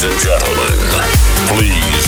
Ladies and gentlemen, please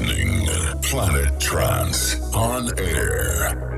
listening Planet Trance on air.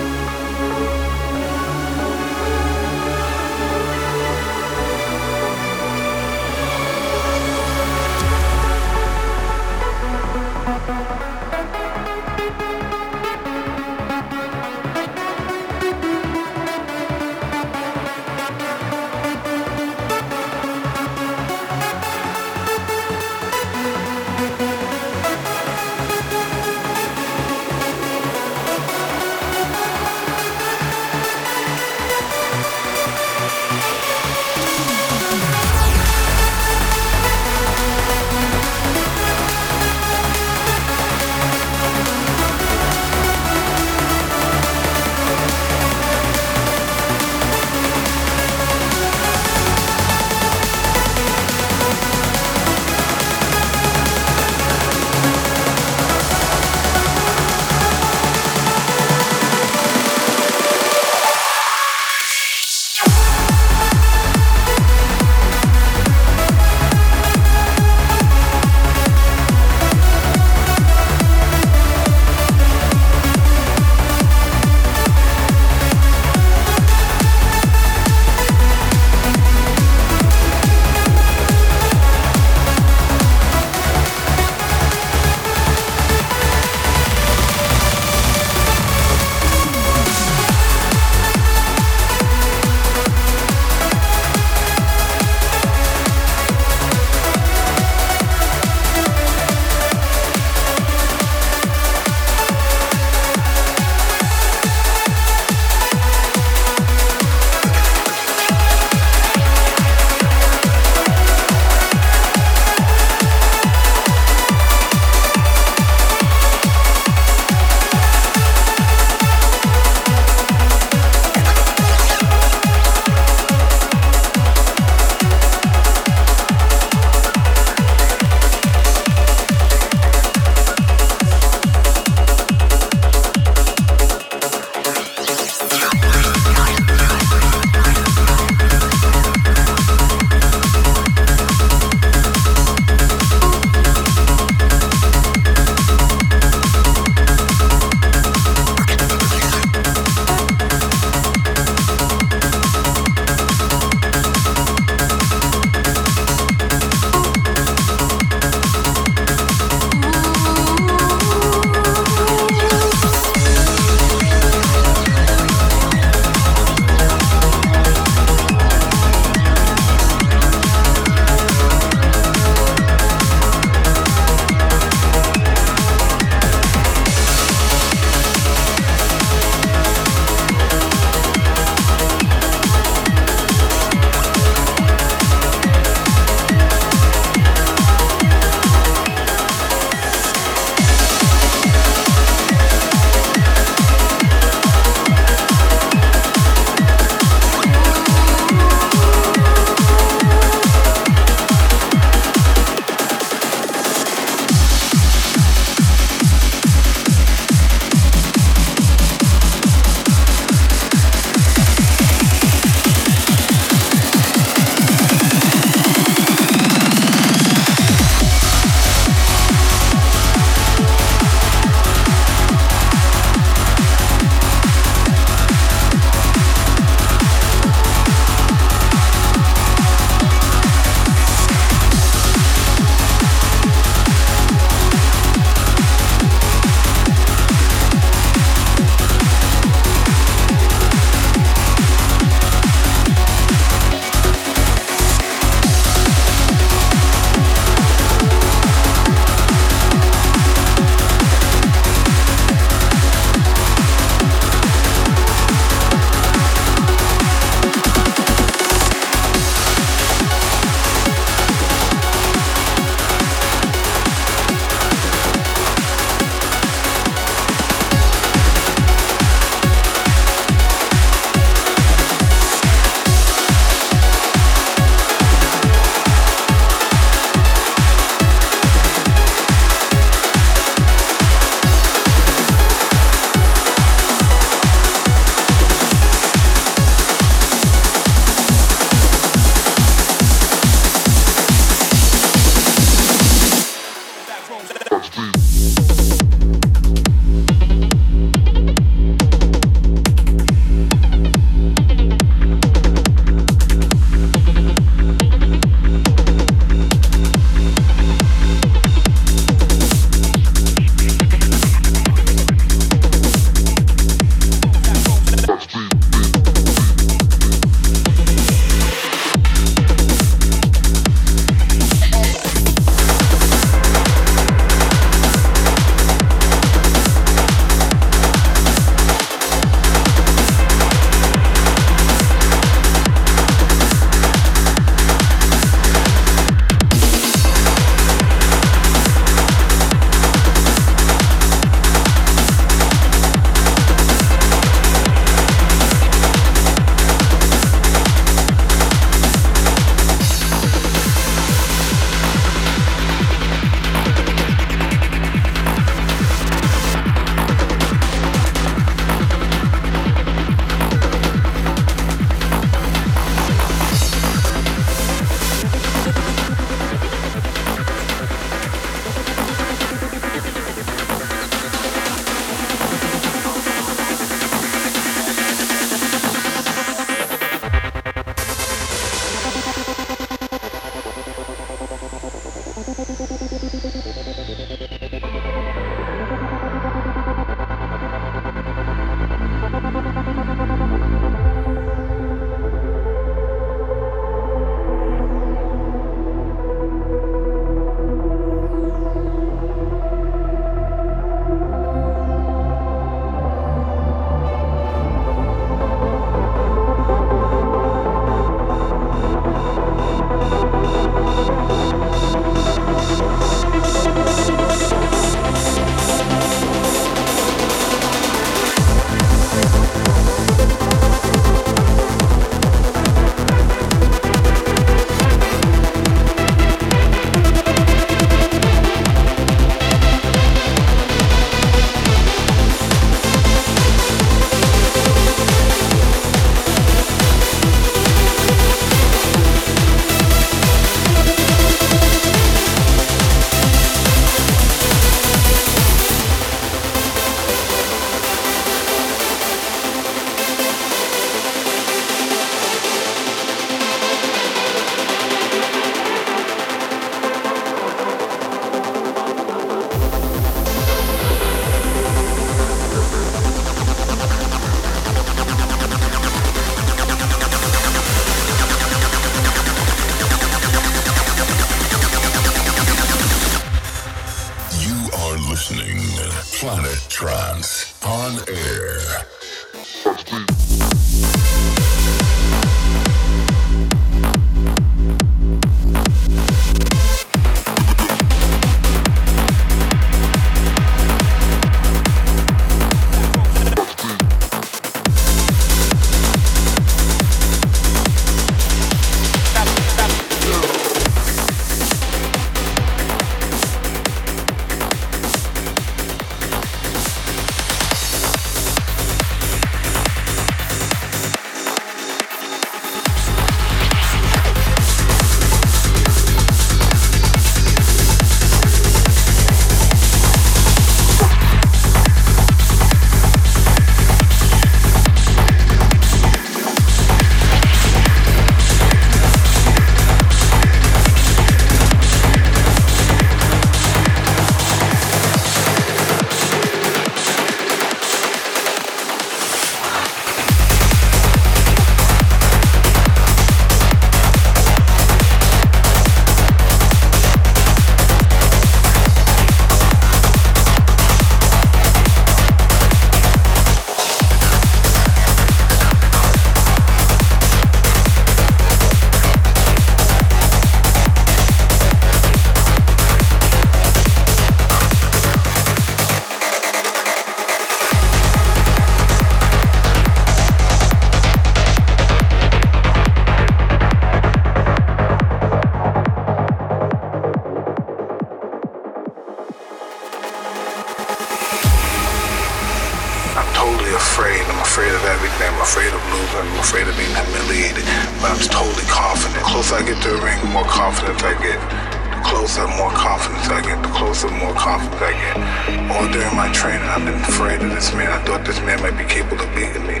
Thought this man might be capable of beating me.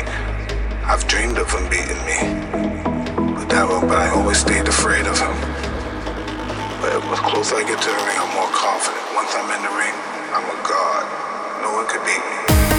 I've dreamed of him beating me. But that but I always stayed afraid of him. But the closer I get to the ring, I'm more confident. Once I'm in the ring, I'm a god. No one could beat me.